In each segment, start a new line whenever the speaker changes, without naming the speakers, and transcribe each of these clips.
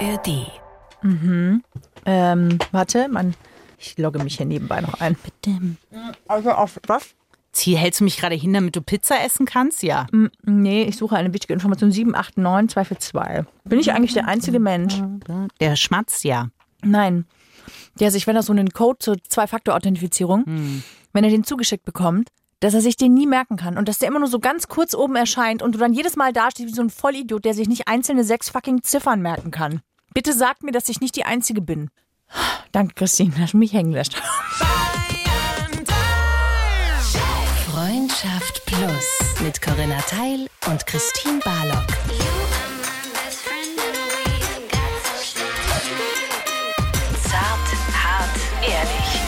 ARD.
Ähm, warte, man, ich logge mich hier nebenbei noch ein. Bitte. Also auf was?
Ziel, hältst du mich gerade hin, damit du Pizza essen kannst? Ja.
Nee, ich suche eine wichtige Information. 789 242. Bin ich eigentlich der einzige Mensch?
Der schmatzt ja.
Nein. Der sich, wenn er so einen Code zur Zwei-Faktor-Authentifizierung, wenn er den zugeschickt bekommt, dass er sich den nie merken kann und dass der immer nur so ganz kurz oben erscheint und du dann jedes Mal dastehst wie so ein Vollidiot, der sich nicht einzelne sechs fucking Ziffern merken kann. Bitte sagt mir, dass ich nicht die Einzige bin. Danke, Christine, dass du mich hängen lässt.
Freundschaft Plus mit Corinna Teil und Christine Barlock. Zart, hart, ehrlich.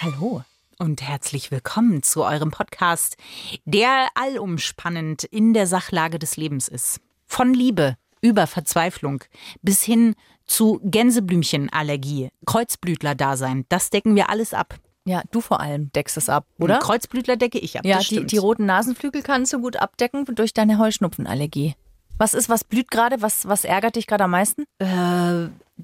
Hallo.
Und herzlich willkommen zu eurem Podcast, der allumspannend in der Sachlage des Lebens ist. Von Liebe über Verzweiflung bis hin zu Gänseblümchenallergie, Kreuzblütler-Dasein. Das decken wir alles ab.
Ja, du vor allem deckst es ab, oder?
Kreuzblütler decke ich ab.
Ja,
das
die, die roten Nasenflügel kannst du gut abdecken durch deine Heuschnupfenallergie. Was ist, was blüht gerade? Was, was ärgert dich gerade am meisten?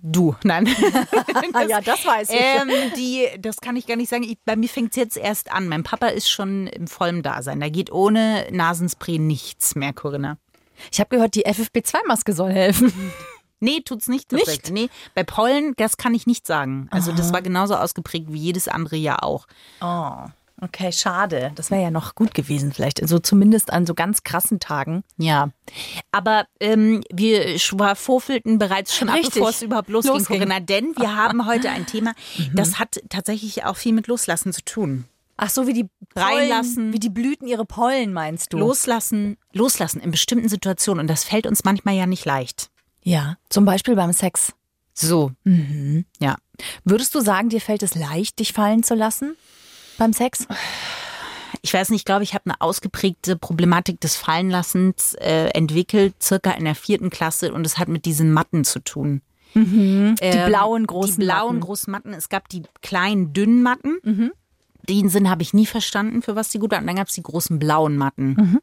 Du, nein.
ja, das weiß
ähm, die, das kann ich gar nicht sagen. Ich, bei mir fängt es jetzt erst an. Mein Papa ist schon im vollen Dasein. Da geht ohne Nasenspray nichts mehr, Corinna.
Ich habe gehört, die FFP2-Maske soll helfen.
Nee, tut's nicht. tatsächlich. Nee, bei Pollen, das kann ich nicht sagen. Also das war genauso ausgeprägt wie jedes andere Jahr auch.
Oh, okay, schade. Das wäre ja noch gut gewesen vielleicht. Also zumindest an so ganz krassen Tagen.
Ja, aber ähm, wir schwafelten bereits schon ab,
Richtig.
bevor es überhaupt losging,
Losging.
Corinna. Denn wir haben heute ein Thema, das hat tatsächlich auch viel mit Loslassen zu tun.
Ach so, wie die
Reinlassen.
Wie die Blüten ihre Pollen, meinst du?
Loslassen, loslassen in bestimmten Situationen. Und das fällt uns manchmal ja nicht leicht.
Ja, zum Beispiel beim Sex.
So. Ja.
Würdest du sagen, dir fällt es leicht, dich fallen zu lassen beim Sex?
Ich weiß nicht, ich glaube, ich habe eine ausgeprägte Problematik des Fallenlassens äh, entwickelt, circa in der vierten Klasse. Und es hat mit diesen Matten zu tun.
Die blauen großen
Ähm, Die blauen
Matten.
großen Matten. Es gab die kleinen dünnen Matten. Den Sinn habe ich nie verstanden, für was die gut waren. Und dann gab es die großen blauen Matten.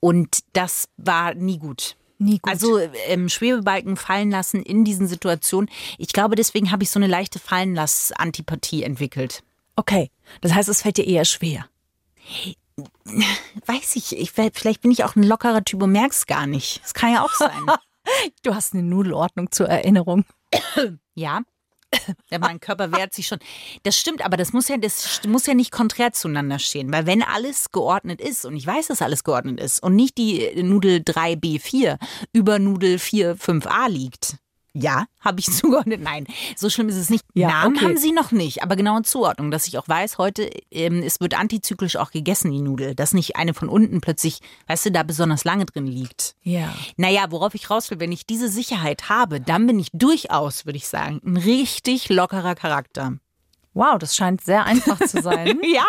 Und das war nie gut.
Nie gut.
Also ähm, Schwebebalken fallen lassen in diesen Situationen. Ich glaube, deswegen habe ich so eine leichte Fallenlass-Antipathie entwickelt.
Okay, das heißt, es fällt dir eher schwer.
Weiß ich, ich vielleicht bin ich auch ein lockerer Typ und merk's gar nicht. Das kann ja auch sein.
Du hast eine Nudelordnung zur Erinnerung.
Ja. Ja, mein Körper wehrt sich schon. Das stimmt, aber das muss ja, das muss ja nicht konträr zueinander stehen. Weil wenn alles geordnet ist, und ich weiß, dass alles geordnet ist, und nicht die Nudel 3B4 über Nudel 4, 5a liegt. Ja, habe ich zugeordnet? Nein, so schlimm ist es nicht.
Ja,
Namen
okay.
haben sie noch nicht, aber genaue Zuordnung, dass ich auch weiß, heute, ähm, es wird antizyklisch auch gegessen, die Nudel. Dass nicht eine von unten plötzlich, weißt du, da besonders lange drin liegt.
Ja.
Naja, worauf ich raus will, wenn ich diese Sicherheit habe, dann bin ich durchaus, würde ich sagen, ein richtig lockerer Charakter.
Wow, das scheint sehr einfach zu sein.
Ja,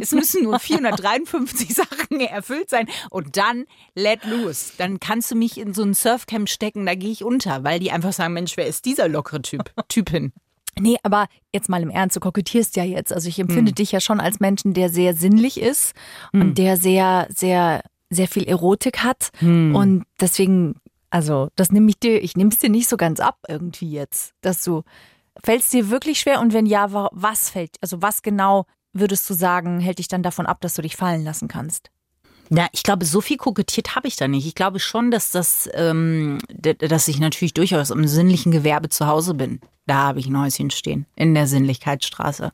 es müssen nur 453 Sachen erfüllt sein und dann let loose. Dann kannst du mich in so ein Surfcamp stecken, da gehe ich unter, weil die einfach sagen, Mensch, wer ist dieser lockere Typ, Typin?
Nee, aber jetzt mal im Ernst, du kokettierst ja jetzt. Also ich empfinde dich ja schon als Menschen, der sehr sinnlich ist und der sehr, sehr, sehr viel Erotik hat. Und deswegen, also das nehme ich dir, ich nehme es dir nicht so ganz ab irgendwie jetzt, dass du, fällt es dir wirklich schwer? Und wenn ja, wa- was fällt, also was genau würdest du sagen, hält dich dann davon ab, dass du dich fallen lassen kannst?
Na, ich glaube, so viel kokettiert habe ich da nicht. Ich glaube schon, dass das, ähm, dass ich natürlich durchaus im sinnlichen Gewerbe zu Hause bin. Da habe ich ein Häuschen stehen, in der Sinnlichkeitsstraße.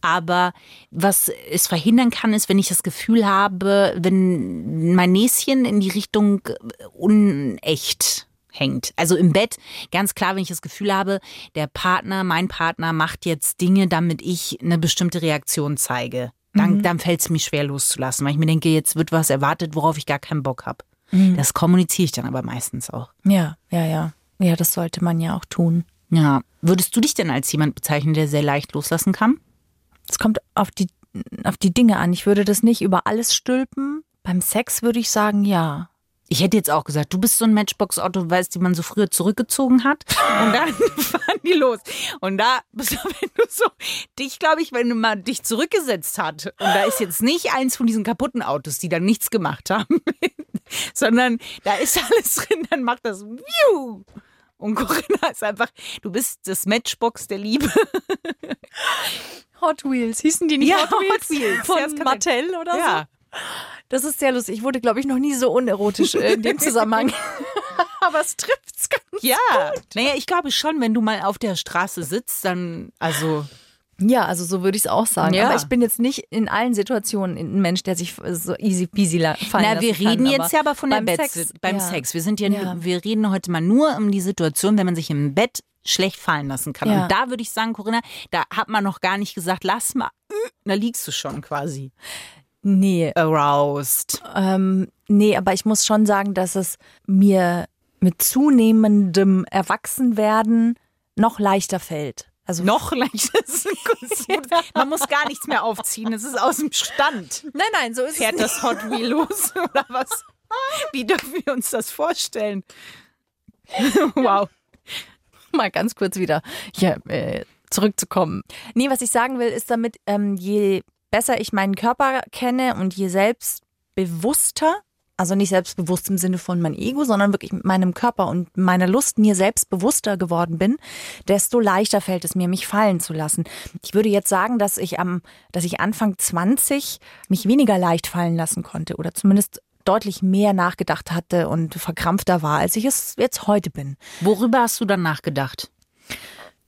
Aber was es verhindern kann, ist, wenn ich das Gefühl habe, wenn mein Näschen in die Richtung unecht hängt. Also im Bett, ganz klar, wenn ich das Gefühl habe, der Partner, mein Partner macht jetzt Dinge, damit ich eine bestimmte Reaktion zeige. Dann, dann fällt es mir schwer loszulassen, weil ich mir denke, jetzt wird was erwartet, worauf ich gar keinen Bock habe. Das kommuniziere ich dann aber meistens auch.
Ja, ja, ja. Ja, das sollte man ja auch tun.
Ja. Würdest du dich denn als jemand bezeichnen, der sehr leicht loslassen kann?
Es kommt auf die, auf die Dinge an. Ich würde das nicht über alles stülpen. Beim Sex würde ich sagen, ja.
Ich hätte jetzt auch gesagt, du bist so ein Matchbox-Auto, weißt, die man so früher zurückgezogen hat. Und dann fahren die los. Und da bist du, wenn du so, dich, glaube ich, wenn du mal dich zurückgesetzt hat. Und da ist jetzt nicht eins von diesen kaputten Autos, die dann nichts gemacht haben, sondern da ist alles drin, dann macht das Wiu. Und Corinna ist einfach, du bist das Matchbox der Liebe.
Hot Wheels. Hießen die nicht
Ja,
Hot Wheels?
Hot Wheels.
Von
Ja,
Mattel oder
Ja.
so? Das ist sehr lustig. Ich wurde, glaube ich, noch nie so unerotisch in dem Zusammenhang. Aber es trifft's ganz
Ja. Naja, ich glaube schon, wenn du mal auf der Straße sitzt, dann, also,
Ja, also so würde ich es auch sagen.
Ja.
Aber ich bin jetzt nicht in allen Situationen ein Mensch, der sich so easy peasy fallen
Na, wir reden
kann,
jetzt ja aber von der
beim
Bett,
Sex,
beim
ja.
Sex. Wir sind ja,
Ja.
wir reden heute mal nur um die Situation, wenn man sich im Bett schlecht fallen lassen kann.
Ja.
Und da würde ich sagen, Corinna, da hat man noch gar nicht gesagt, lass mal, äh, da liegst du schon quasi
Nee,
aroused.
ähm, nee, aber ich muss schon sagen, dass es mir mit zunehmendem Erwachsenwerden noch leichter fällt. Also
Noch leicht. Das ist ein gutes Wort. Man muss gar nichts mehr aufziehen. Es ist aus dem Stand.
Nein, nein, so ist
Fährt das Hot Wheel los oder was? Wie dürfen wir uns das vorstellen? wow.
mal ganz kurz wieder hier äh, zurückzukommen. Nee, was ich sagen will, ist damit, ähm, je besser ich meinen Körper kenne und je selbstbewusster, also nicht selbstbewusst im Sinne von mein Ego, sondern wirklich mit meinem Körper und meiner Lust mir selbst bewusster geworden bin, desto leichter fällt es mir, mich fallen zu lassen. Ich würde jetzt sagen, dass ich am, dass ich Anfang 20 mich weniger leicht fallen lassen konnte oder zumindest deutlich mehr nachgedacht hatte und verkrampfter war, als ich es jetzt heute bin
Worüber hast du dann nachgedacht?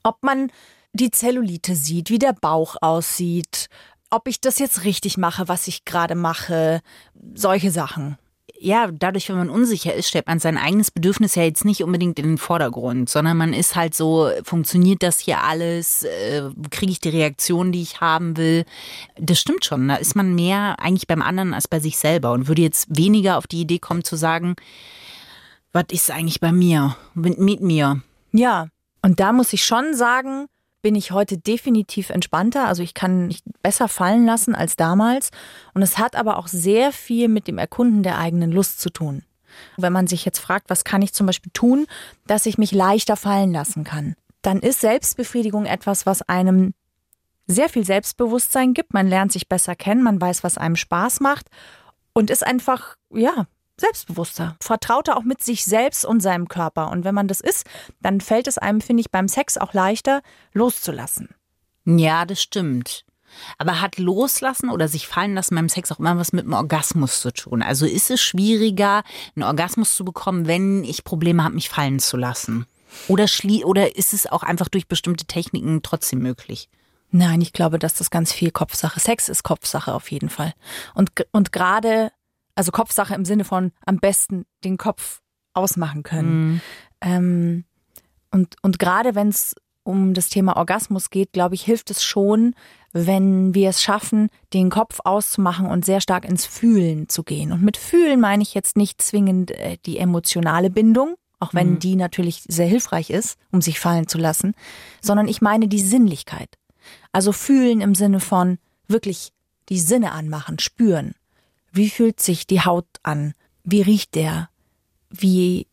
ob man die Zellulite sieht, wie der Bauch aussieht, ob ich das jetzt richtig mache, was ich gerade mache, solche Sachen.
ja, dadurch, wenn man unsicher ist, stellt man sein eigenes Bedürfnis ja jetzt nicht unbedingt in den Vordergrund, sondern man ist halt so, funktioniert das hier alles? Äh, Kriege ich die Reaktion, die ich haben will? Das stimmt schon. Da ist man mehr eigentlich beim anderen als bei sich selber und würde jetzt weniger auf die Idee kommen zu sagen, was ist eigentlich bei mir, mit, mit mir?
Ja, und da muss ich schon sagen, bin ich heute definitiv entspannter. Also ich kann mich besser fallen lassen als damals. Und es hat aber auch sehr viel mit dem Erkunden der eigenen Lust zu tun. Wenn man sich jetzt fragt, was kann ich zum Beispiel tun, dass ich mich leichter fallen lassen kann, dann ist Selbstbefriedigung etwas, was einem sehr viel Selbstbewusstsein gibt. Man lernt sich besser kennen, man weiß, was einem Spaß macht und ist einfach, ja, selbstbewusster, vertrauter auch mit sich selbst und seinem Körper. Und wenn man das ist, dann fällt es einem, finde ich, beim Sex auch leichter, loszulassen.
Ja, das stimmt. Aber hat Loslassen oder sich fallen lassen beim Sex auch immer was mit dem Orgasmus zu tun? Also ist es schwieriger, einen Orgasmus zu bekommen, wenn ich Probleme habe, mich fallen zu lassen? Oder, schlie oder ist es auch einfach durch bestimmte Techniken trotzdem möglich?
Nein, ich glaube, dass das ganz viel Kopfsache. Sex ist Kopfsache auf jeden Fall. Und, und gerade, also Kopfsache im Sinne von am besten den Kopf ausmachen können. Ähm, und, und gerade wenn es um das Thema Orgasmus geht, glaube ich, hilft es schon, wenn wir es schaffen, den Kopf auszumachen und sehr stark ins Fühlen zu gehen. Und mit Fühlen meine ich jetzt nicht zwingend äh, die emotionale Bindung, auch wenn die natürlich sehr hilfreich ist, um sich fallen zu lassen, sondern ich meine die Sinnlichkeit. Also fühlen im Sinne von wirklich die Sinne anmachen, spüren. Wie fühlt sich die Haut an? Wie riecht der? Wie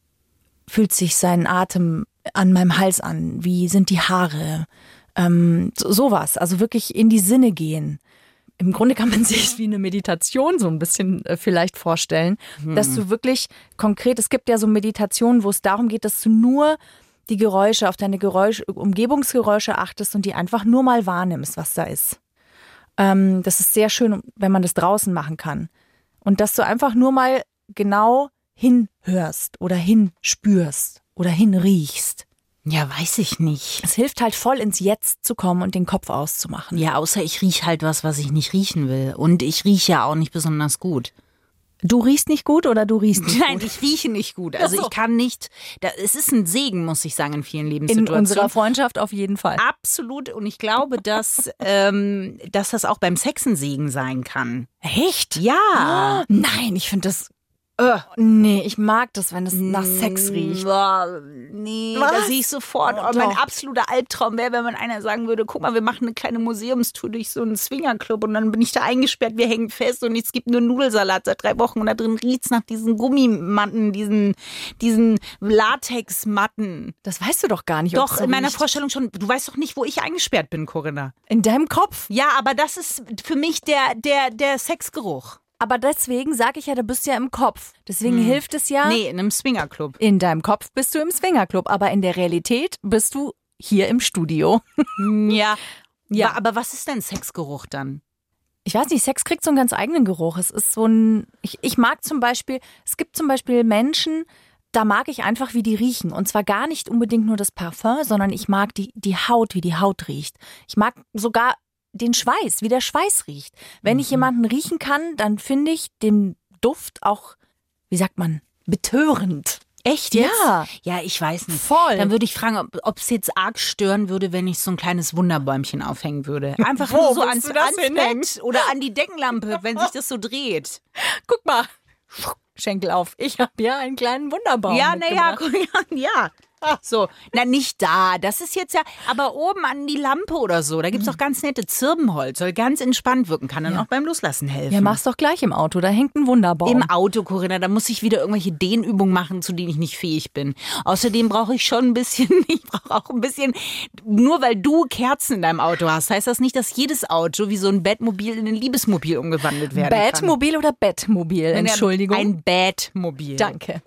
fühlt sich sein Atem an meinem Hals an? Wie sind die Haare? Ähm, so, sowas. Also wirklich in die Sinne gehen. Im Grunde kann man sich wie eine Meditation so ein bisschen äh, vielleicht vorstellen, dass du wirklich konkret, es gibt ja so Meditationen, wo es darum geht, dass du nur die Geräusche, auf deine Geräusche, Umgebungsgeräusche achtest und die einfach nur mal wahrnimmst, was da ist. Ähm, das ist sehr schön, wenn man das draußen machen kann. Und dass du einfach nur mal genau hinhörst oder hinspürst oder hinriechst.
Ja, weiß ich nicht.
Es hilft halt voll ins Jetzt zu kommen und den Kopf auszumachen.
Ja, außer ich rieche halt was, was ich nicht riechen will. Und ich rieche ja auch nicht besonders gut.
Du riechst nicht gut oder du riechst nicht
Nein,
gut?
ich rieche nicht gut. Also
so.
ich kann nicht. Da, es ist ein Segen, muss ich sagen, in vielen
In
Lebenssituationen.
unserer Freundschaft auf jeden Fall.
Absolut. Und ich glaube, dass, ähm, dass das auch beim Sex ein Segen sein kann.
Echt?
Ja.
Nein, ich finde das
Äh.
Nee, ich mag das, wenn es nach Sex riecht.
Boah, nee,
Was?
da sehe ich sofort.
Oh,
mein absoluter Albtraum wäre, wenn man einer sagen würde, guck mal, wir machen eine kleine Museumstour durch so einen Swingerclub und dann bin ich da eingesperrt, wir hängen fest und es gibt nur Nudelsalat seit drei Wochen und da drin riecht's nach diesen Gummimatten, diesen, diesen Latexmatten.
Das weißt du doch gar nicht.
Doch,
so
in meiner
riecht.
Vorstellung schon. Du weißt doch nicht, wo ich eingesperrt bin, Corinna.
In deinem Kopf.
Ja, aber das ist für mich der, der, der Sexgeruch.
Aber deswegen sage ich ja, du bist ja im Kopf. Deswegen hilft es ja.
Nee, in einem Swingerclub.
In deinem Kopf bist du im Swingerclub, aber in der Realität bist du hier im Studio.
Ja.
Ja.
Ja, aber was ist denn Sexgeruch dann?
Ich weiß nicht, Sex kriegt so einen ganz eigenen Geruch. Es ist so ein. Ich, ich mag zum Beispiel, es gibt zum Beispiel Menschen, da mag ich einfach, wie die riechen. Und zwar gar nicht unbedingt nur das Parfum, sondern ich mag die, die Haut, wie die Haut riecht. Ich mag sogar den Schweiß, wie der Schweiß riecht. Wenn ich jemanden riechen kann, dann finde ich den Duft auch, wie sagt man, betörend.
Echt
jetzt?
Ja. Ja, ich weiß nicht.
Voll.
Dann würde ich fragen, ob es jetzt arg stören würde, wenn ich so ein kleines Wunderbäumchen aufhängen würde. Einfach nur so ans, ans? Bett oder an die Deckenlampe, wenn sich das so dreht.
Guck mal. Schenkel auf. Ich habe ja einen kleinen Wunderbaum.
ja, naja, ja, ja. So, na nicht da. Das ist jetzt ja, aber oben an die Lampe oder so. Da gibt's auch ganz nette Zirbenholz. Soll ganz entspannt wirken, kann dann auch beim Loslassen helfen.
Ja, mach's doch gleich im Auto. Da hängt ein Wunderbaum.
Im Auto, Corinna, da muss ich wieder irgendwelche Dehnübungen machen, zu denen ich nicht fähig bin. Außerdem brauche ich schon ein bisschen, ich brauche auch ein bisschen, nur weil du Kerzen in deinem Auto hast, heißt das nicht, dass jedes Auto wie so ein Bettmobil in ein Liebesmobil umgewandelt werden kann.
Bettmobil oder Bettmobil? Entschuldigung.
Ein Bettmobil.
Danke.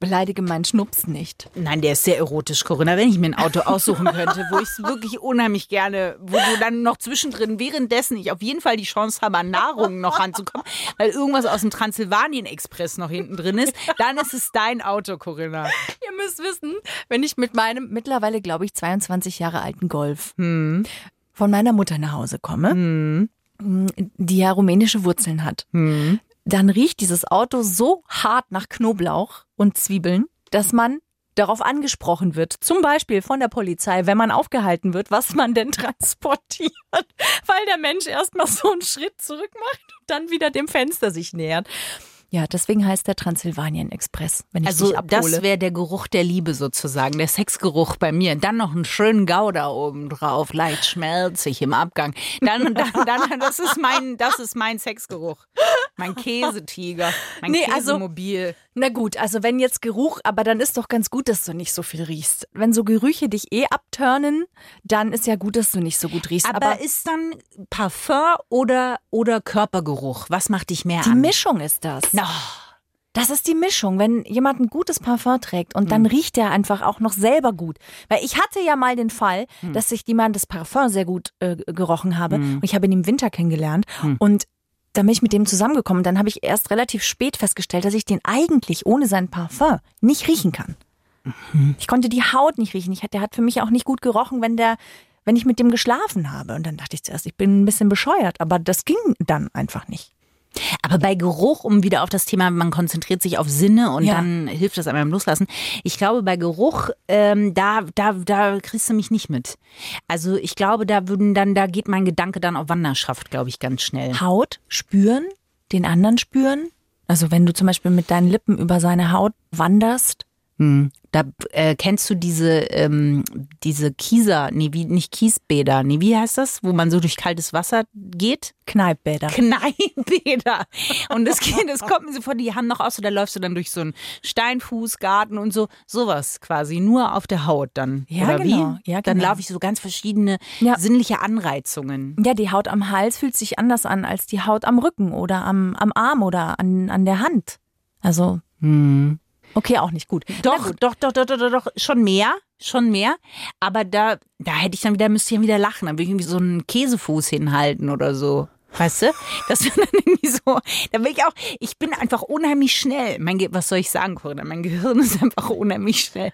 Beleidige meinen Schnups nicht.
Nein, der ist sehr erotisch, Corinna. Wenn ich mir ein Auto aussuchen könnte, wo ich es wirklich unheimlich gerne, wo du dann noch zwischendrin, währenddessen ich auf jeden Fall die Chance habe, an Nahrung noch ranzukommen, weil irgendwas aus dem Transsilvanien-Express noch hinten drin ist, dann ist es dein Auto, Corinna.
Ihr müsst wissen, wenn ich mit meinem mittlerweile, glaube ich, 22 Jahre alten Golf
Hm.
von meiner Mutter nach Hause komme, die ja rumänische Wurzeln hat,
Hm.
Dann riecht dieses Auto so hart nach Knoblauch und Zwiebeln, dass man darauf angesprochen wird, zum Beispiel von der Polizei, wenn man aufgehalten wird, was man denn transportiert, weil der Mensch erstmal so einen Schritt zurück macht und dann wieder dem Fenster sich nähert. Ja, deswegen heißt der Transsilvanien Express, wenn ich
Also das wäre der Geruch der Liebe sozusagen, der Sexgeruch bei mir. Dann noch einen schönen Gouda oben drauf, leicht schmelzig im Abgang. Dann, dann, dann, das ist mein, das ist mein Sexgeruch. Mein Käsetiger, mein
Nee, also-
Käsemobil.
Na gut, also wenn jetzt Geruch, aber dann ist doch ganz gut, dass du nicht so viel riechst. Wenn so Gerüche dich eh abturnen, dann ist ja gut, dass du nicht so gut riechst.
Aber,
Aber,
ist dann Parfum oder, oder Körpergeruch? Was macht dich mehr
die
an?
Mischung ist das.
Na,
Das ist die Mischung, wenn jemand ein gutes Parfum trägt und dann riecht er einfach auch noch selber gut. Weil ich hatte ja mal den Fall, dass ich jemand das Parfum sehr gut äh, gerochen habe und ich habe ihn im Winter kennengelernt und dann bin ich mit dem zusammengekommen. Dann habe ich erst relativ spät festgestellt, dass ich den eigentlich ohne sein Parfum nicht riechen kann. Ich konnte die Haut nicht riechen. Ich, der hat für mich auch nicht gut gerochen, wenn der, wenn ich mit dem geschlafen habe. Und dann dachte ich zuerst, ich bin ein bisschen bescheuert, aber das ging dann einfach nicht.
Aber bei Geruch, um wieder auf das Thema, man konzentriert sich auf Sinne und
Ja.
dann hilft das einem beim Loslassen. Ich glaube, bei Geruch, ähm, da, da, da kriegst du mich nicht mit. Also ich glaube, da würden dann, da geht mein Gedanke dann auf Wanderschaft, glaube ich, ganz schnell.
Haut spüren, den anderen spüren. Also wenn du zum Beispiel mit deinen Lippen über seine Haut wanderst.
Hm. Da äh, kennst du diese, ähm, diese Kieser, nee, wie, nicht Kiesbäder, nee, wie heißt das, wo man so durch kaltes Wasser geht?
Kneippbäder.
Kneippbäder. Und das, geht- das kommt mir so vor, die haben noch aus, so, da läufst du dann durch so einen Steinfußgarten und so, sowas quasi, nur auf der Haut dann.
Ja,
oder
genau.
wie?
Ja,
Dann
genau.
laufe ich so ganz verschiedene
Ja.
sinnliche Anreizungen.
Ja, die Haut am Hals fühlt sich anders an als die Haut am Rücken oder am, am Arm oder an, an der Hand. Also, okay, auch nicht gut.
Doch, doch, doch, doch, doch, doch, schon mehr, schon mehr. Aber da, da hätte ich dann wieder, müsste ich dann wieder lachen. Dann würde ich irgendwie so einen Käsefuß hinhalten oder so. Weißt du? Das wäre dann irgendwie so. Da will ich auch, ich bin einfach unheimlich schnell. Mein, Ge was soll ich sagen, Corinna? Mein Gehirn ist einfach unheimlich schnell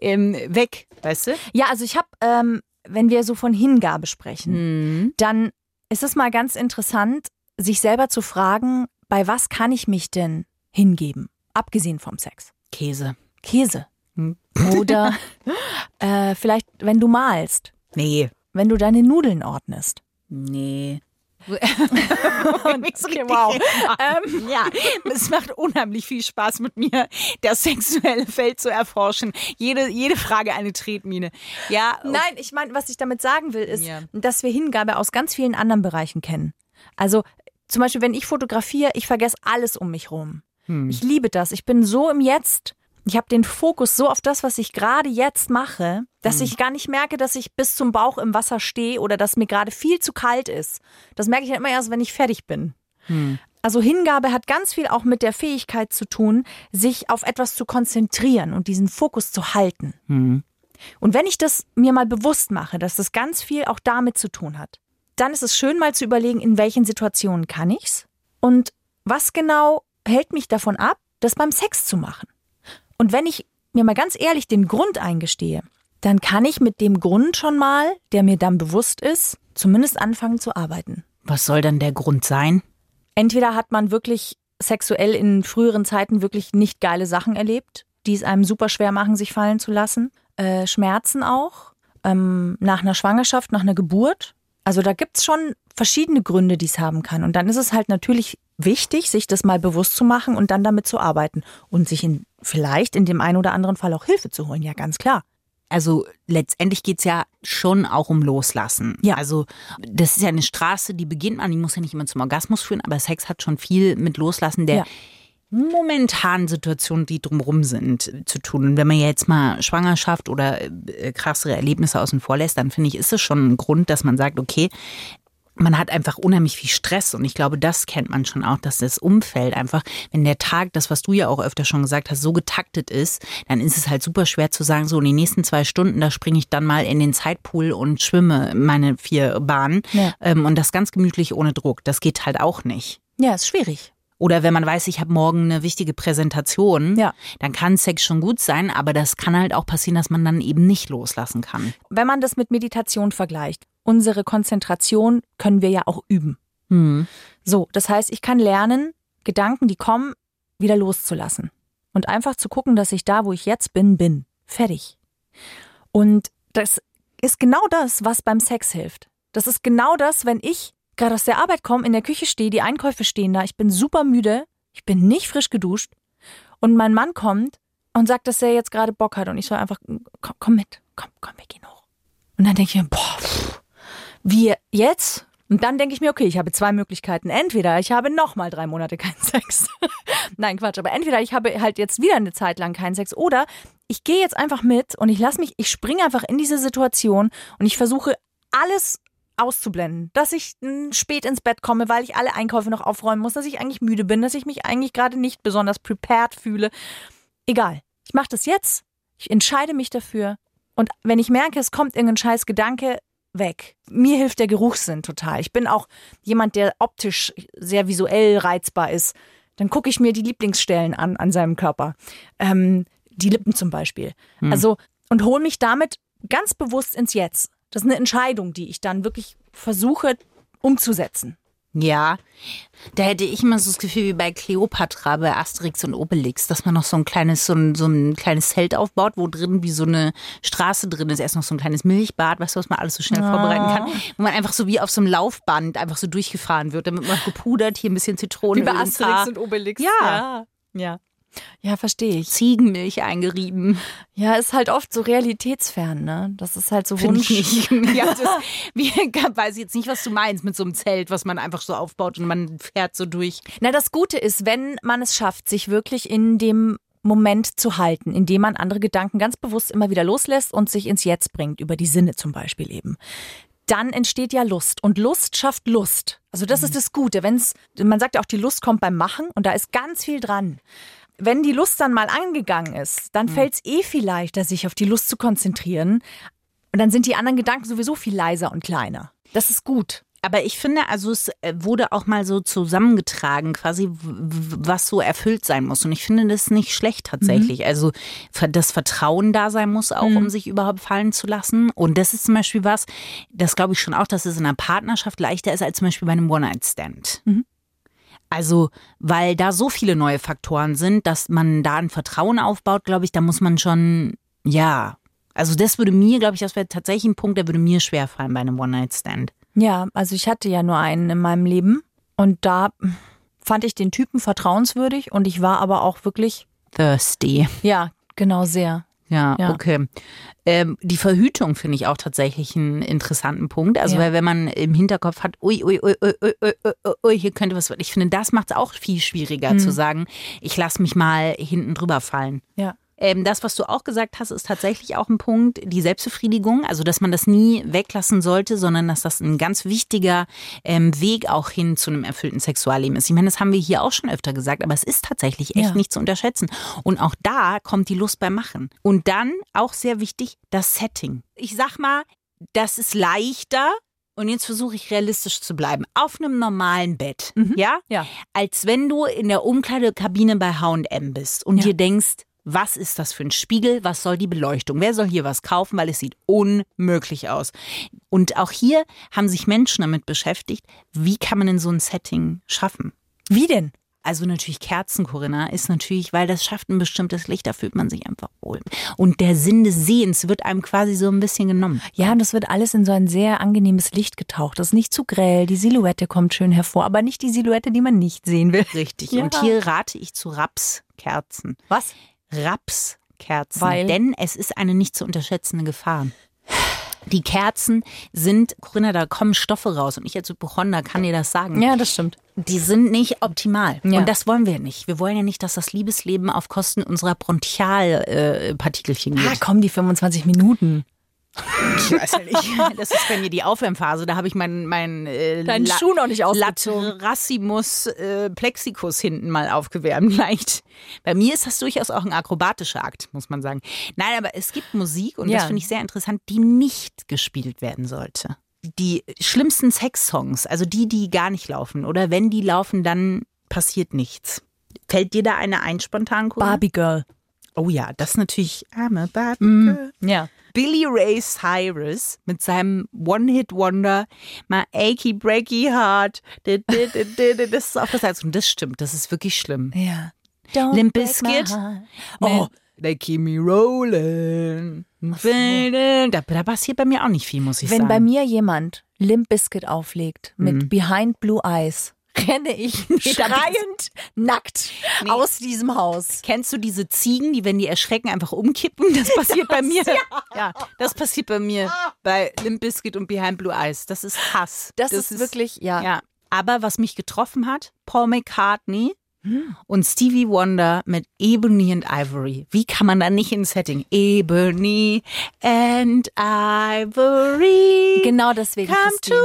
ähm, weg. Weißt du?
Ja, also ich habe, ähm, wenn wir so von Hingabe sprechen,
Mhm.
dann ist es mal ganz interessant, sich selber zu fragen, bei was kann ich mich denn hingeben? Abgesehen vom Sex.
Käse.
Käse.
Hm.
Oder äh, vielleicht, wenn du malst,
Nee.
wenn du deine Nudeln ordnest.
Nee. okay, wow. ähm, ja, es macht unheimlich viel Spaß mit mir, das sexuelle Feld zu erforschen. Jede, jede Frage eine Tretmine. Ja.
Nein, ich meine, was ich damit sagen will, ist, ja. dass wir Hingabe aus ganz vielen anderen Bereichen kennen. Also zum Beispiel, wenn ich fotografiere, ich vergesse alles um mich rum. Hm. Ich liebe das. Ich bin so im Jetzt. Ich habe den Fokus so auf das, was ich gerade jetzt mache, dass hm. ich gar nicht merke, dass ich bis zum Bauch im Wasser stehe oder dass mir gerade viel zu kalt ist. Das merke ich ja immer erst, wenn ich fertig bin. Hm. Also Hingabe hat ganz viel auch mit der Fähigkeit zu tun, sich auf etwas zu konzentrieren und diesen Fokus zu halten. Hm. Und wenn ich das mir mal bewusst mache, dass das ganz viel auch damit zu tun hat, dann ist es schön mal zu überlegen, in welchen Situationen kann ich's und was genau hält mich davon ab, das beim Sex zu machen. Und wenn ich mir mal ganz ehrlich den Grund eingestehe, dann kann ich mit dem Grund schon mal, der mir dann bewusst ist, zumindest anfangen zu arbeiten.
Was soll dann der Grund sein?
Entweder hat man wirklich sexuell in früheren Zeiten wirklich nicht geile Sachen erlebt, die es einem super schwer machen, sich fallen zu lassen. Äh, Schmerzen auch. Ähm, nach einer Schwangerschaft, nach einer Geburt. Also da gibt's schon verschiedene Gründe, die es haben kann. Und dann ist es halt natürlich wichtig, sich das mal bewusst zu machen und dann damit zu arbeiten und sich in, vielleicht in dem einen oder anderen Fall auch Hilfe zu holen. Ja, ganz klar.
Also letztendlich geht's ja schon auch um Loslassen. Ja. Also das ist ja eine Straße, die beginnt man, die muss ja nicht immer zum Orgasmus führen, aber Sex hat schon viel mit Loslassen der ja. momentanen Situationen, die drumherum sind, zu tun. Und wenn man jetzt mal Schwangerschaft oder äh, krassere Erlebnisse außen vor lässt, dann finde ich, ist es schon ein Grund, dass man sagt, okay, man hat einfach unheimlich viel Stress und ich glaube, das kennt man schon auch, dass das Umfeld einfach, wenn der Tag, das was du ja auch öfter schon gesagt hast, so getaktet ist, dann ist es halt super schwer zu sagen, so in den nächsten zwei Stunden, da springe ich dann mal in den Zeitpool und schwimme meine vier Bahnen ja. ähm, und das ganz gemütlich ohne Druck. Das geht halt auch nicht.
Ja, ist schwierig.
Oder wenn man weiß, ich habe morgen eine wichtige Präsentation, ja. dann kann Sex schon gut sein, aber das kann halt auch passieren, dass man dann eben nicht loslassen kann.
Wenn man das mit Meditation vergleicht, unsere Konzentration können wir ja auch üben. Mhm. So, das heißt, ich kann lernen, Gedanken, die kommen, wieder loszulassen. Und einfach zu gucken, dass ich da, wo ich jetzt bin, bin. Fertig. Und das ist genau das, was beim Sex hilft. Das ist genau das, wenn ich gerade aus der Arbeit komme, in der Küche stehe, die Einkäufe stehen da, ich bin super müde, ich bin nicht frisch geduscht und mein Mann kommt und sagt, dass er jetzt gerade Bock hat und ich soll einfach, komm, komm mit, komm, komm, wir gehen hoch. Und dann denke ich mir, boah, pff, wie jetzt? Und dann denke ich mir, okay, ich habe zwei Möglichkeiten. Entweder ich habe noch mal drei Monate keinen Sex. Nein, Quatsch. Aber entweder ich habe halt jetzt wieder eine Zeit lang keinen Sex oder ich gehe jetzt einfach mit und ich lasse mich, ich springe einfach in diese Situation und ich versuche alles auszublenden, dass ich spät ins Bett komme, weil ich alle Einkäufe noch aufräumen muss, dass ich eigentlich müde bin, dass ich mich eigentlich gerade nicht besonders prepared fühle. Egal. Ich mache das jetzt. Ich entscheide mich dafür. Und wenn ich merke, es kommt irgendein scheiß Gedanke, weg. Mir hilft der Geruchssinn total. Ich bin auch jemand, der optisch sehr visuell reizbar ist. Dann gucke ich mir die Lieblingsstellen an an seinem Körper. Ähm, die Lippen zum Beispiel. Hm. Also, und hole mich damit ganz bewusst ins Jetzt. Das ist eine Entscheidung, die ich dann wirklich versuche umzusetzen.
Ja, da hätte ich immer so das Gefühl wie bei Cleopatra, bei Asterix und Obelix, dass man noch so ein kleines, so ein, so ein kleines Zelt aufbaut, wo drin wie so eine Straße drin ist. Erst noch so ein kleines Milchbad, weißt du, was man alles so schnell oh. vorbereiten kann. Wo man einfach so wie auf so einem Laufband einfach so durchgefahren wird. Damit man gepudert, hier ein bisschen Zitrone.
Wie bei Asterix und Obelix.
Ja. ja.
Ja. Ja, verstehe ich.
Ziegenmilch eingerieben.
Ja, ist halt oft so realitätsfern, ne? Das ist halt so Find Wunsch.
Ich nicht. ja, das, wie, weiß jetzt nicht, was du meinst mit so einem Zelt, was man einfach so aufbaut und man fährt so durch.
Na, das Gute ist, wenn man es schafft, sich wirklich in dem Moment zu halten, indem man andere Gedanken ganz bewusst immer wieder loslässt und sich ins Jetzt bringt, über die Sinne zum Beispiel eben. Dann entsteht ja Lust und Lust schafft Lust. Also das mhm. ist das Gute. Wenn's, man sagt ja auch, die Lust kommt beim Machen und da ist ganz viel dran wenn die Lust dann mal angegangen ist, dann mhm. fällt es eh viel leichter, sich auf die Lust zu konzentrieren. Und dann sind die anderen Gedanken sowieso viel leiser und kleiner. Das ist gut.
Aber ich finde, also es äh, wurde auch mal so zusammengetragen, quasi, was so erfüllt sein muss. Und ich finde das nicht schlecht tatsächlich. Mhm. Also das Vertrauen da sein muss auch, mhm. um sich überhaupt fallen zu lassen. Und das ist zum Beispiel was, das glaube ich schon auch, dass es in einer Partnerschaft leichter ist als zum Beispiel bei einem One-Night-Stand. Mhm. Also, weil da so viele neue Faktoren sind, dass man da ein Vertrauen aufbaut, glaube ich, da muss man schon, ja. Also, das würde mir, glaube ich, das wäre tatsächlich ein Punkt, der würde mir schwerfallen bei einem One-Night-Stand.
Ja, also ich hatte ja nur einen in meinem Leben und da fand ich den Typen vertrauenswürdig und ich war aber auch wirklich,
Thirsty.
ja, genau sehr.
Ja,
Ja.
okay. Ähm, die Verhütung finde ich auch tatsächlich einen interessanten Punkt. Also,
Ja.
weil wenn man im Hinterkopf hat, ui, ui, ui, ui, ui, ui, ui, ui hier könnte was, ich finde, das macht es auch viel schwieriger zu sagen, ich lasse mich mal hinten drüber fallen.
Ja.
Ähm, das, was du auch gesagt hast, ist tatsächlich auch ein Punkt, die Selbstbefriedigung. Also, dass man das nie weglassen sollte, sondern dass das ein ganz wichtiger ähm, Weg auch hin zu einem erfüllten Sexualleben ist. Ich meine, das haben wir hier auch schon öfter gesagt, aber es ist tatsächlich echt
Ja.
nicht zu unterschätzen. Und auch da kommt die Lust beim Machen. Und dann auch sehr wichtig, das Setting. Ich sag mal, das ist leichter. Und jetzt versuche ich realistisch zu bleiben. Auf einem normalen Bett, ja?
Ja.
als wenn du in der Umkleidekabine bei H&M bist und
Ja.
dir denkst, was ist das für ein Spiegel? Was soll die Beleuchtung? Wer soll hier was kaufen? Weil es sieht unmöglich aus. Und auch hier haben sich Menschen damit beschäftigt, wie kann man in so ein Setting schaffen?
Wie denn?
Also natürlich Kerzen, Corinna, ist natürlich, weil das schafft ein bestimmtes Licht, da fühlt man sich einfach wohl. Und der Sinn des Sehens wird einem quasi so ein bisschen genommen.
Ja, und das wird alles in so ein sehr angenehmes Licht getaucht. Das ist nicht zu grell, die Silhouette kommt schön hervor, aber nicht die Silhouette, die man nicht sehen will.
Richtig.
Ja.
Und hier rate ich zu Rapskerzen.
Was?
Rapskerzen.
Weil?
Denn es ist eine nicht zu unterschätzende Gefahr. Die Kerzen sind, Corinna, da kommen Stoffe raus. Und ich als Hypochonder kann dir das sagen.
Ja, das stimmt.
Die sind nicht optimal.
Ja.
Und das wollen wir nicht. Wir wollen ja nicht, dass das Liebesleben auf Kosten unserer Bronchialpartikelchen äh, geht.
Ah, komm, die 25 Minuten.
Ich weiß ja nicht. Das ist bei mir die Aufwärmphase. Da habe ich meinen mein, äh,
Deinen Schuh noch nicht ausgezogen.
Latrassimus äh, Plexicus hinten mal aufgewärmt. Leicht. Bei mir ist das durchaus auch ein akrobatischer Akt, muss man sagen. Nein, aber es gibt Musik und das
Ja.
finde ich sehr interessant, die nicht gespielt werden sollte. Die schlimmsten Sexsongs, also die, die gar nicht laufen oder wenn die laufen, dann passiert nichts. Fällt dir da eine ein spontan?
Barbie Girl.
Oh ja, das ist natürlich I'm a Barbie Girl.
Ja.
Billy Ray Cyrus mit seinem One-Hit-Wonder, My Achy Breaky Heart. Das ist auch das Herz. Und das stimmt, das ist wirklich schlimm.
Ja. Don't
Limp Bizkit. Oh, they keep me rolling. Da, da passiert bei mir auch nicht viel, muss ich
Wenn
sagen.
bei mir jemand Limp Bizkit auflegt mit Behind Blue Eyes, renne ich schreiend nackt aus diesem Haus.
Kennst du diese Ziegen, die, wenn die erschrecken, einfach umkippen? Das passiert bei mir. Ja. das passiert bei mir bei Limp Bizkit und Behind Blue Eyes. Das ist Hass.
Das, ist, wirklich, ja.
Ja. Aber was mich getroffen hat, Paul McCartney und Stevie Wonder mit Ebony and Ivory. Wie kann man da nicht ins Setting? Ebony and Ivory.
Genau deswegen.
Come
Christine.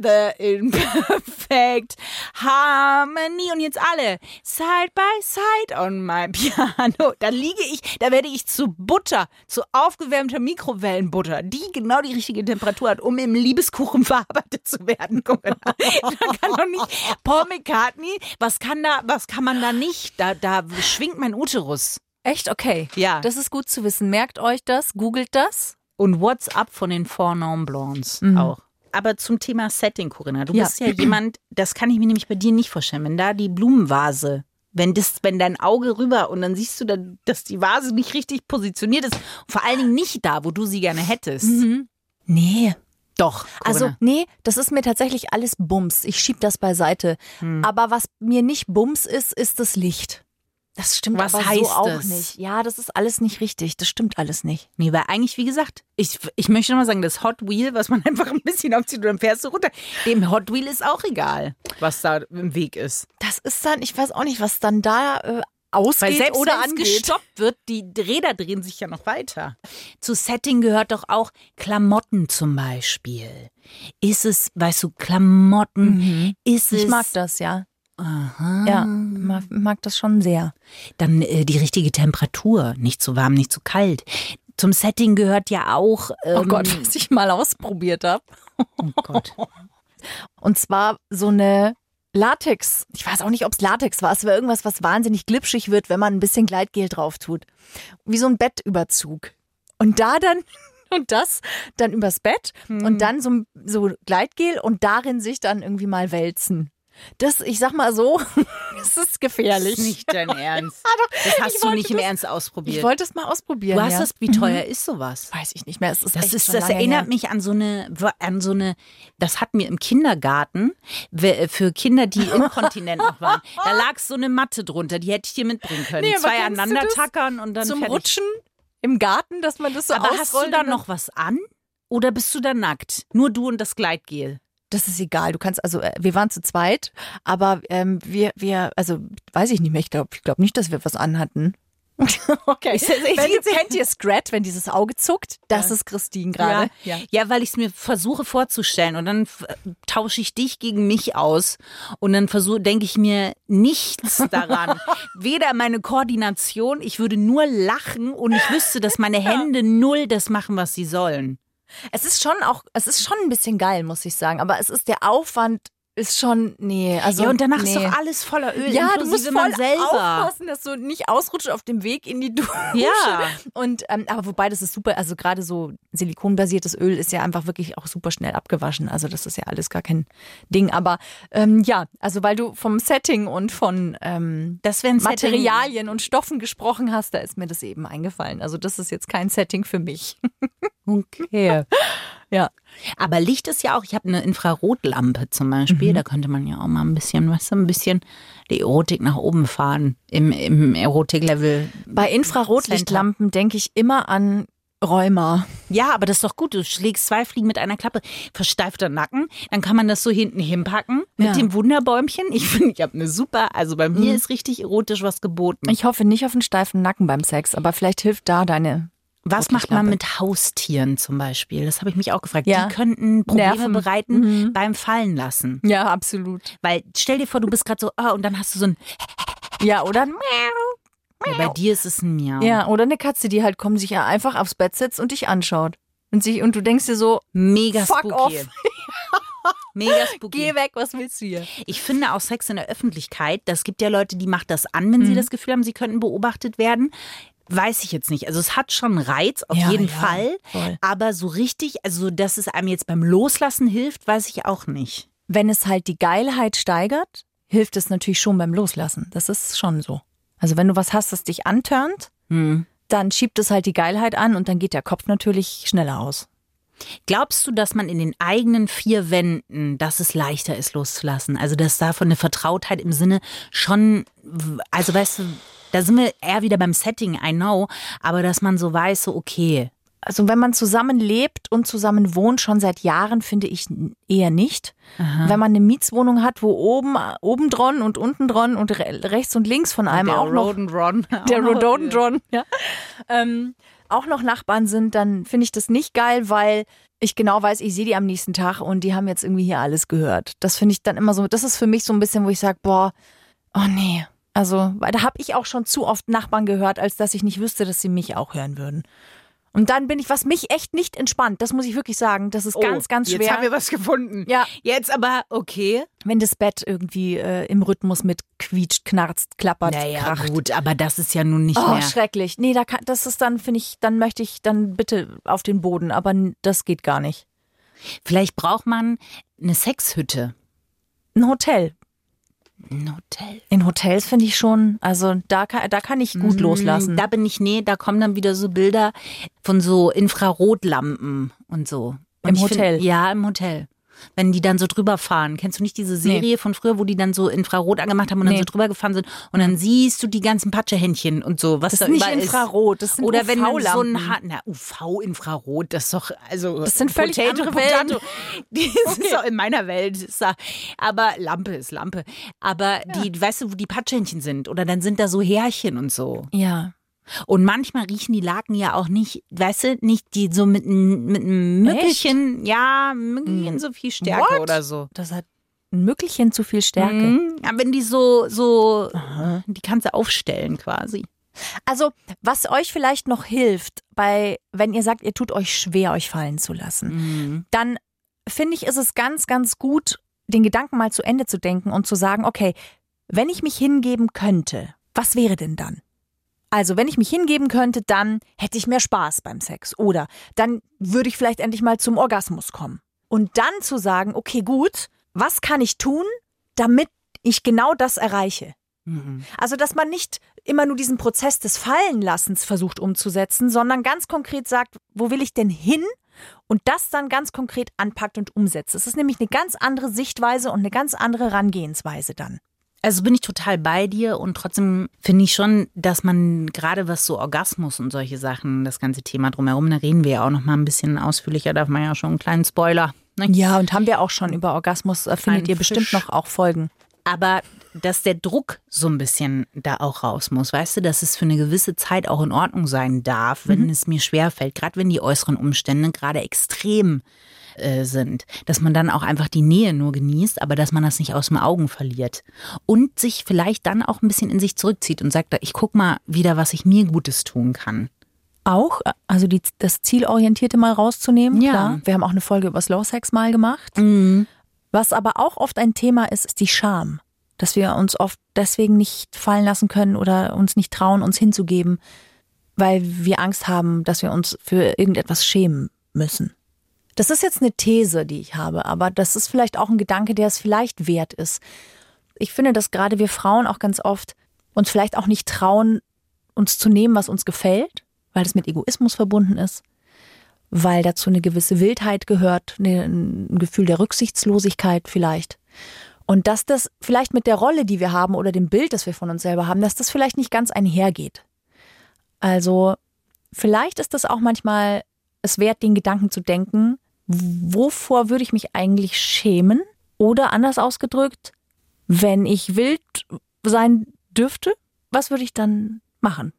together in perfect harmony. Und jetzt alle side by side on my piano. Da liege ich, da werde ich zu Butter, zu aufgewärmter Mikrowellenbutter, die genau die richtige Temperatur hat, um im Liebeskuchen verarbeitet zu werden. Guck mal, da kann doch nicht Paul McCartney, was kann da, was kann man da nicht? Da, da schwingt mein Uterus.
Echt? Okay.
Ja.
Das ist gut zu wissen. Merkt euch das, googelt das.
Und What's Up von den Four Non Blondes auch. Aber zum Thema Setting, Corinna, du
Ja.
bist ja jemand, das kann ich mir nämlich bei dir nicht vorstellen. Wenn da die Blumenvase, wenn das, wenn dein Auge rüber und dann siehst du, dann, dass die Vase nicht richtig positioniert ist, vor allen Dingen nicht da, wo du sie gerne hättest.
Nee.
Doch.
Also,
Corinna.
nee, das ist mir tatsächlich alles Bums. Ich schieb das beiseite.
Hm.
Aber was mir nicht Bums ist, ist das Licht. Das stimmt
Was
aber
heißt
so auch
das?
nicht. Ja, das ist alles nicht richtig. Das stimmt alles nicht.
Nee, weil eigentlich, wie gesagt, ich, ich möchte noch mal sagen, das Hot Wheel, was man einfach ein bisschen aufzieht und dann fährst du runter, dem Hot Wheel ist auch egal, was da im Weg ist.
Das ist dann, ich weiß auch nicht, was dann da äh, ausgeht
selbst
oder angeht.
gestoppt wird, die Räder drehen sich ja noch weiter. Zu Setting gehört doch auch Klamotten zum Beispiel. Ist es, weißt du, Klamotten, ist es...
Ich mag das, ja.
Aha.
Ja, mag, mag das schon sehr.
Dann äh, die richtige Temperatur, nicht zu warm, nicht zu kalt. Zum Setting gehört ja auch... Ähm,
Oh Gott, was ich mal ausprobiert habe.
oh Gott.
Und zwar so eine Latex. Ich weiß auch nicht, ob es Latex war. Es war irgendwas, was wahnsinnig glitschig wird, wenn man ein bisschen Gleitgel drauf tut. Wie so ein Bettüberzug. Und da dann, und das dann übers Bett und dann so, so Gleitgel und darin sich dann irgendwie mal wälzen. Das, ich sag mal so, das ist gefährlich.
Das ist nicht dein Ernst. Das hast du nicht im Ernst ausprobiert.
Ich wollte es mal ausprobieren.
du hast
ja.
das, wie teuer ist sowas?
Weiß ich nicht mehr. Es ist
Das, ist, das erinnert
her.
mich an so eine, an so eine, das hatten wir im Kindergarten we- für Kinder, die inkontinent noch waren. Da lag so eine Matte drunter, die hätte ich dir mitbringen können.
Nee,
Zwei aneinander tackern und dann
Zum
fertig.
Rutschen im Garten, dass man das so
Aber hast du da noch was an? Oder bist du da nackt? Nur du und das Gleitgel.
Das ist egal. Du kannst, also äh, wir waren zu zweit, aber ähm, wir, wir, also weiß ich nicht mehr. Ich glaube ich glaub nicht, dass wir was anhatten. okay. Wenn,
jetzt-
kennt ihr Scrat, wenn dieses Auge zuckt? Das ist Christine gerade.
Ja, ja. weil ich es mir versuche vorzustellen und dann f- tausche ich dich gegen mich aus und dann versuche, denke ich mir nichts daran. Weder meine Koordination, ich würde nur lachen und ich wüsste, dass meine Hände null das machen, was sie sollen.
Es ist schon auch, es ist schon ein bisschen geil, muss ich sagen. Aber es ist der Aufwand ist schon, nee, also
ja, und danach
nee.
ist doch alles voller Öl,
Ja, du musst voll
selber.
aufpassen, dass du nicht ausrutscht auf dem Weg in die Dusche.
Ja.
Und ähm, aber wobei das ist super, also gerade so silikonbasiertes Öl ist ja einfach wirklich auch super schnell abgewaschen. Also das ist ja alles gar kein Ding. Aber ähm, ja, also weil du vom Setting und von ähm,
ein Setting.
Materialien und Stoffen gesprochen hast, da ist mir das eben eingefallen. Also das ist jetzt kein Setting für mich.
Okay.
Ja.
Aber Licht ist ja auch, ich habe eine Infrarotlampe zum Beispiel, da könnte man ja auch mal ein bisschen, was ein bisschen die Erotik nach oben fahren im, im Erotiklevel.
Bei Infrarotlichtlampen denke ich immer an Rheuma.
Ja, aber das ist doch gut. Du schlägst zwei Fliegen mit einer Klappe. Versteifter Nacken, dann kann man das so hinten hinpacken mit
Ja.
dem Wunderbäumchen. Ich finde, ich habe eine super, also bei mir ist richtig erotisch was geboten.
Ich hoffe nicht auf einen steifen Nacken beim Sex, aber vielleicht hilft da deine.
Was macht man mit Haustieren zum Beispiel? Das habe ich mich auch gefragt.
Ja.
Die könnten Probleme
Nerven.
bereiten beim Fallen lassen.
Ja, absolut.
Weil stell dir vor, du bist gerade so, ah, und dann hast du so ein,
Ja, oder ein
ja, bei dir ist es ein Miau.
Ja, oder eine Katze, die halt kommt, sich ja einfach aufs Bett setzt und dich anschaut. Und, sich, und du denkst dir so,
Mega
Fuck
spooky.
off.
Mega spooky.
geh weg, was willst du hier?
Ich finde auch Sex in der Öffentlichkeit, das gibt ja Leute, die macht das an, wenn
Mhm.
sie das Gefühl haben, sie könnten beobachtet werden. Weiß ich jetzt nicht. Also es hat schon Reiz, auf
Ja,
jeden
ja,
Fall.
voll.
Aber so richtig, also dass es einem jetzt beim Loslassen hilft, weiß ich auch nicht.
Wenn es halt die Geilheit steigert, hilft es natürlich schon beim Loslassen. Das ist schon so. Also wenn du was hast, das dich antörnt,
Hm.
dann schiebt es halt die Geilheit an und dann geht der Kopf natürlich schneller aus.
Glaubst du, dass man in den eigenen vier Wänden, dass es leichter ist, loszulassen? Also dass da von der Vertrautheit im Sinne schon, also weißt du, da sind wir eher wieder beim Setting, I know, aber dass man so weiß, so okay,
Also wenn man zusammen lebt und zusammen wohnt, schon seit Jahren, finde ich eher nicht. Wenn man eine Mietswohnung hat, wo oben, oben dran und unten dran und re rechts und links von einem
der
auch noch der
Auch noch-
Rhododendron, ja, ähm, auch noch Nachbarn sind, dann finde ich das nicht geil, weil ich genau weiß, ich sehe die am nächsten Tag und die haben jetzt irgendwie hier alles gehört. Das finde ich dann immer so, das ist für mich so ein bisschen, wo ich sage, boah, oh nee. Also, weil da habe ich auch schon zu oft Nachbarn gehört, als dass ich nicht wüsste, dass sie mich auch hören würden. Und dann bin ich, was mich echt nicht entspannt, das muss ich wirklich sagen, das ist
Oh,
ganz, ganz schwer.
Jetzt haben wir was gefunden.
Ja.
Jetzt aber okay.
wenn das Bett irgendwie äh, im Rhythmus mit quietscht, knarzt, klappert,
Naja,
kracht.
gut, aber das ist ja nun nicht
Oh,
mehr.
schrecklich. Nee, da kann, das ist dann, finde ich, dann möchte ich dann bitte auf den Boden, aber das geht gar nicht.
Vielleicht braucht man eine Sexhütte.
Ein Hotel.
Ein Hotel.
In Hotels finde ich schon, also da kann, da kann ich gut loslassen.
Mm, Da bin ich, nee, da kommen dann wieder so Bilder von so Infrarotlampen und so. Und
Im Hotel?
Find, ja, im Hotel. Wenn die dann so drüber fahren. Kennst du nicht diese Serie von früher, wo die dann so Infrarot angemacht haben und
Nee.
dann so drüber gefahren sind und dann siehst du die ganzen Patschehändchen und so, was
Das
da
ist nicht Infrarot, das sind
Oder wenn du so ein na, UV-Infrarot, das ist doch, also.
Das sind völlig andere
Potato. Die ist doch in meiner Welt. Aber Lampe ist Lampe. Aber die, weißt du, wo die Patschehändchen sind? Oder dann sind da so Härchen und so.
Ja.
Und manchmal riechen die Laken ja auch nicht, weißt du, nicht die so mit, mit einem Mückelchen, ja, Mückelchen so viel Stärke
What?
oder so.
Das hat ein Mückelchen zu viel Stärke.
Mhm. Aber wenn die so, so, die kannst du aufstellen quasi.
Also, was euch vielleicht noch hilft, bei, wenn ihr sagt, ihr tut euch schwer, euch fallen zu lassen,
Mhm.
dann finde ich, ist es ganz, ganz gut, den Gedanken mal zu Ende zu denken und zu sagen, okay, wenn ich mich hingeben könnte, was wäre denn dann? Also, wenn ich mich hingeben könnte, dann hätte ich mehr Spaß beim Sex. Oder dann würde ich vielleicht endlich mal zum Orgasmus kommen. Und dann zu sagen, okay, gut, was kann ich tun, damit ich genau das erreiche.
Mhm.
Also, dass man nicht immer nur diesen Prozess des Fallenlassens versucht umzusetzen, sondern ganz konkret sagt, wo will ich denn hin? Und das dann ganz konkret anpackt und umsetzt. Es ist nämlich eine ganz andere Sichtweise und eine ganz andere Herangehensweise dann.
Also bin ich total bei dir und trotzdem finde ich schon, dass man gerade was so Orgasmus und solche Sachen, das ganze Thema drumherum, da reden wir ja auch noch mal ein bisschen ausführlicher, darf man ja schon einen kleinen Spoiler. Ne?
Ja, und haben wir auch schon über Orgasmus, äh, findet
Ein
ihr bestimmt
Fisch.
noch auch Folgen.
Aber dass der Druck so ein bisschen da auch raus muss, weißt du, dass es für eine gewisse Zeit auch in Ordnung sein darf, wenn es mir schwerfällt, gerade wenn die äußeren Umstände gerade extrem äh, sind, dass man dann auch einfach die Nähe nur genießt, aber dass man das nicht aus dem Augen verliert und sich vielleicht dann auch ein bisschen in sich zurückzieht und sagt, ich guck mal wieder, was ich mir Gutes tun kann.
Auch, äh, also die, das Zielorientierte mal rauszunehmen.
Ja.
Klar. Wir haben auch eine Folge über Slow Sex mal gemacht. Was aber auch oft ein Thema ist, ist die Scham. Dass wir uns oft deswegen nicht fallen lassen können oder uns nicht trauen, uns hinzugeben, weil wir Angst haben, dass wir uns für irgendetwas schämen müssen. Das ist jetzt eine These, die ich habe, aber das ist vielleicht auch ein Gedanke, der es vielleicht wert ist. Ich finde, dass gerade wir Frauen auch ganz oft uns vielleicht auch nicht trauen, uns zu nehmen, was uns gefällt, weil das mit Egoismus verbunden ist, weil dazu eine gewisse Wildheit gehört, eine, ein Gefühl der Rücksichtslosigkeit vielleicht. Und dass das vielleicht mit der Rolle, die wir haben oder dem Bild, das wir von uns selber haben, dass das vielleicht nicht ganz einhergeht. Also vielleicht ist das auch manchmal es wert, den Gedanken zu denken, wovor würde ich mich eigentlich schämen? Oder anders ausgedrückt, wenn ich wild sein dürfte, was würde ich dann machen?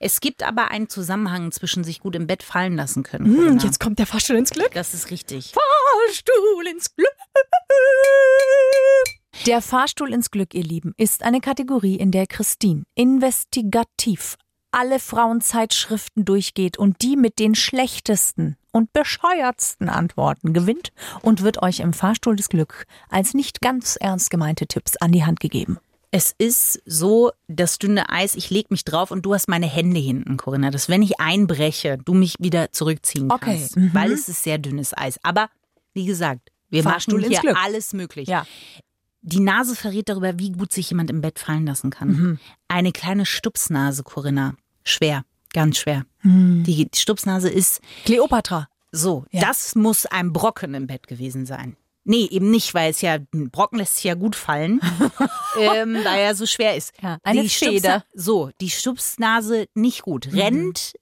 Es gibt aber einen Zusammenhang zwischen sich gut im Bett fallen lassen können.
Hm,
Corinna.
jetzt kommt der Fahrstuhl ins Glück.
Das ist richtig.
Fahrstuhl ins Glück. Der Fahrstuhl ins Glück, ihr Lieben, ist eine Kategorie, in der Christine investigativ alle Frauenzeitschriften durchgeht und die mit den schlechtesten und bescheuertsten Antworten gewinnt und wird euch im Fahrstuhl des Glück als nicht ganz ernst gemeinte Tipps an die Hand gegeben.
Es ist so das dünne Eis, ich leg mich drauf und du hast meine Hände hinten, Corinna, dass wenn ich einbreche, du mich wieder zurückziehen
Okay,
kannst.
mhm.
Weil es ist sehr dünnes Eis. Aber wie gesagt, wir
Fahrstuhl
machen hier
Glück.
alles möglich.
Ja.
Die Nase verrät darüber, wie gut sich jemand im Bett fallen lassen kann.
Mhm.
Eine kleine Stupsnase, Corinna. Schwer, ganz schwer.
Mhm.
Die Stupsnase ist
Kleopatra.
so,
Ja.
das muss ein Brocken im Bett gewesen sein. Nee, eben nicht, weil es ja, ein Brocken lässt sich ja gut fallen, ähm, weil er so schwer ist.
Ja, eine
die
Feder.
So, die Stupsnase nicht gut.
Mhm.
Rennt,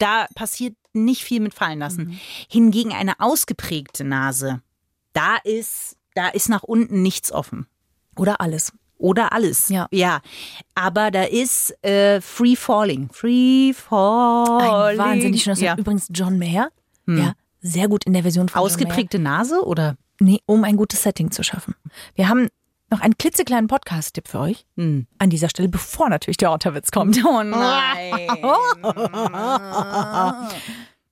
da passiert nicht viel mit fallen lassen.
Mhm.
Hingegen eine ausgeprägte Nase, da ist, da ist nach unten nichts offen.
Oder alles.
Oder alles.
Ja.
ja. Aber da ist äh, Free Falling. Free Falling.
Ein wahnsinnig schönes
ja.
Übrigens John Mayer. Ja, sehr gut in der Version von.
Ausgeprägte Nase oder?
Nee, um ein gutes Setting zu schaffen. Wir haben noch einen klitzekleinen Podcast-Tipp für euch.
Hm.
An dieser Stelle, bevor natürlich der Otterwitz kommt.
Oh nein.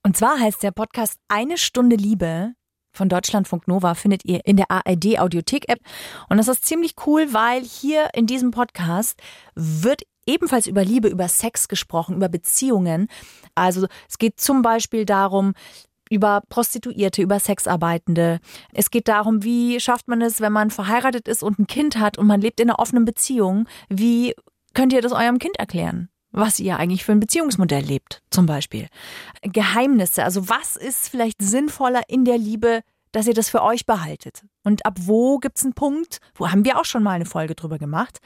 Und zwar heißt der Podcast Eine Stunde Liebe von Deutschlandfunk Nova findet ihr in der ARD Audiothek App. Und das ist ziemlich cool, weil hier in diesem Podcast wird ebenfalls über Liebe, über Sex gesprochen, über Beziehungen. Also es geht zum Beispiel darum, über Prostituierte, über Sexarbeitende. Es geht darum, wie schafft man es, wenn man verheiratet ist und ein Kind hat und man lebt in einer offenen Beziehung. Wie könnt ihr das eurem Kind erklären? Was ihr eigentlich für ein Beziehungsmodell lebt, zum Beispiel. Geheimnisse, also was ist vielleicht sinnvoller in der Liebe, dass ihr das für euch behaltet? Und ab wo gibt es einen Punkt, wo haben wir auch schon mal eine Folge drüber gemacht,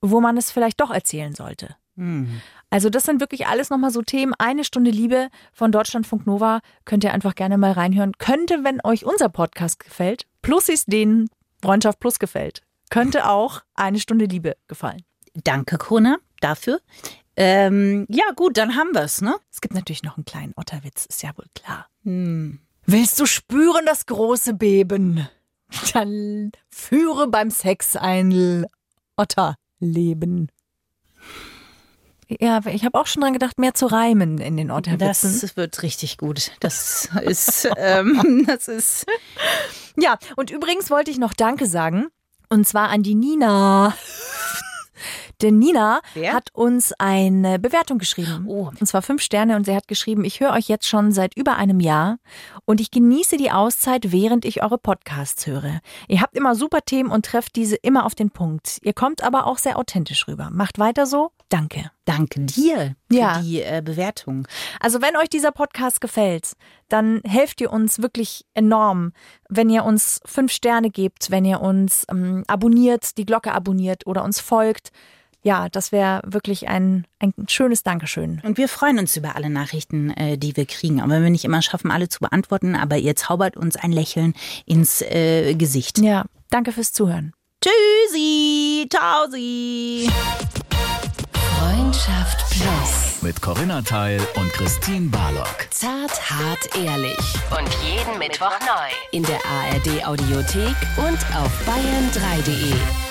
wo man es vielleicht doch erzählen sollte?
Hm.
Also das sind wirklich alles nochmal so Themen. Eine Stunde Liebe von Deutschlandfunk Nova könnt ihr einfach gerne mal reinhören. Könnte, wenn euch unser Podcast gefällt, plus es denen Freundschaft Plus gefällt, könnte auch eine Stunde Liebe gefallen.
Danke, Kona, dafür. Ähm, ja, gut, dann haben wir's, ne?
Es gibt natürlich noch einen kleinen Otterwitz, ist ja wohl klar.
Hm.
Willst du spüren das große Beben? Dann führe beim Sex ein Otterleben. Ja, ich habe auch schon dran gedacht, mehr zu reimen in den Otterwitzen.
Das wird richtig gut. Das ist, ähm, das ist.
Ja, und übrigens wollte ich noch Danke sagen. Und zwar an die Nina. Denn Nina
Wer?
hat uns eine Bewertung geschrieben.
Oh.
Und zwar fünf Sterne und sie hat geschrieben, ich höre euch jetzt schon seit über einem Jahr und ich genieße die Auszeit, während ich eure Podcasts höre. Ihr habt immer super Themen und trefft diese immer auf den Punkt. Ihr kommt aber auch sehr authentisch rüber. Macht weiter so. Danke.
Danke dir für
Ja.
die äh, Bewertung.
Also wenn euch dieser Podcast gefällt, dann helft ihr uns wirklich enorm, wenn ihr uns fünf Sterne gebt, wenn ihr uns ähm, abonniert, die Glocke abonniert oder uns folgt. Ja, das wäre wirklich ein, ein schönes Dankeschön.
Und wir freuen uns über alle Nachrichten, äh, die wir kriegen. Auch wenn wir nicht immer schaffen, alle zu beantworten, aber ihr zaubert uns ein Lächeln ins äh, Gesicht.
Ja, danke fürs Zuhören.
Tschüssi, tschausi.
Freundschaft Plus.
Mit Corinna Teil und Christine Barlock.
Zart, hart, ehrlich. Und jeden Mittwoch neu. In der ARD Audiothek und auf bayern3.de.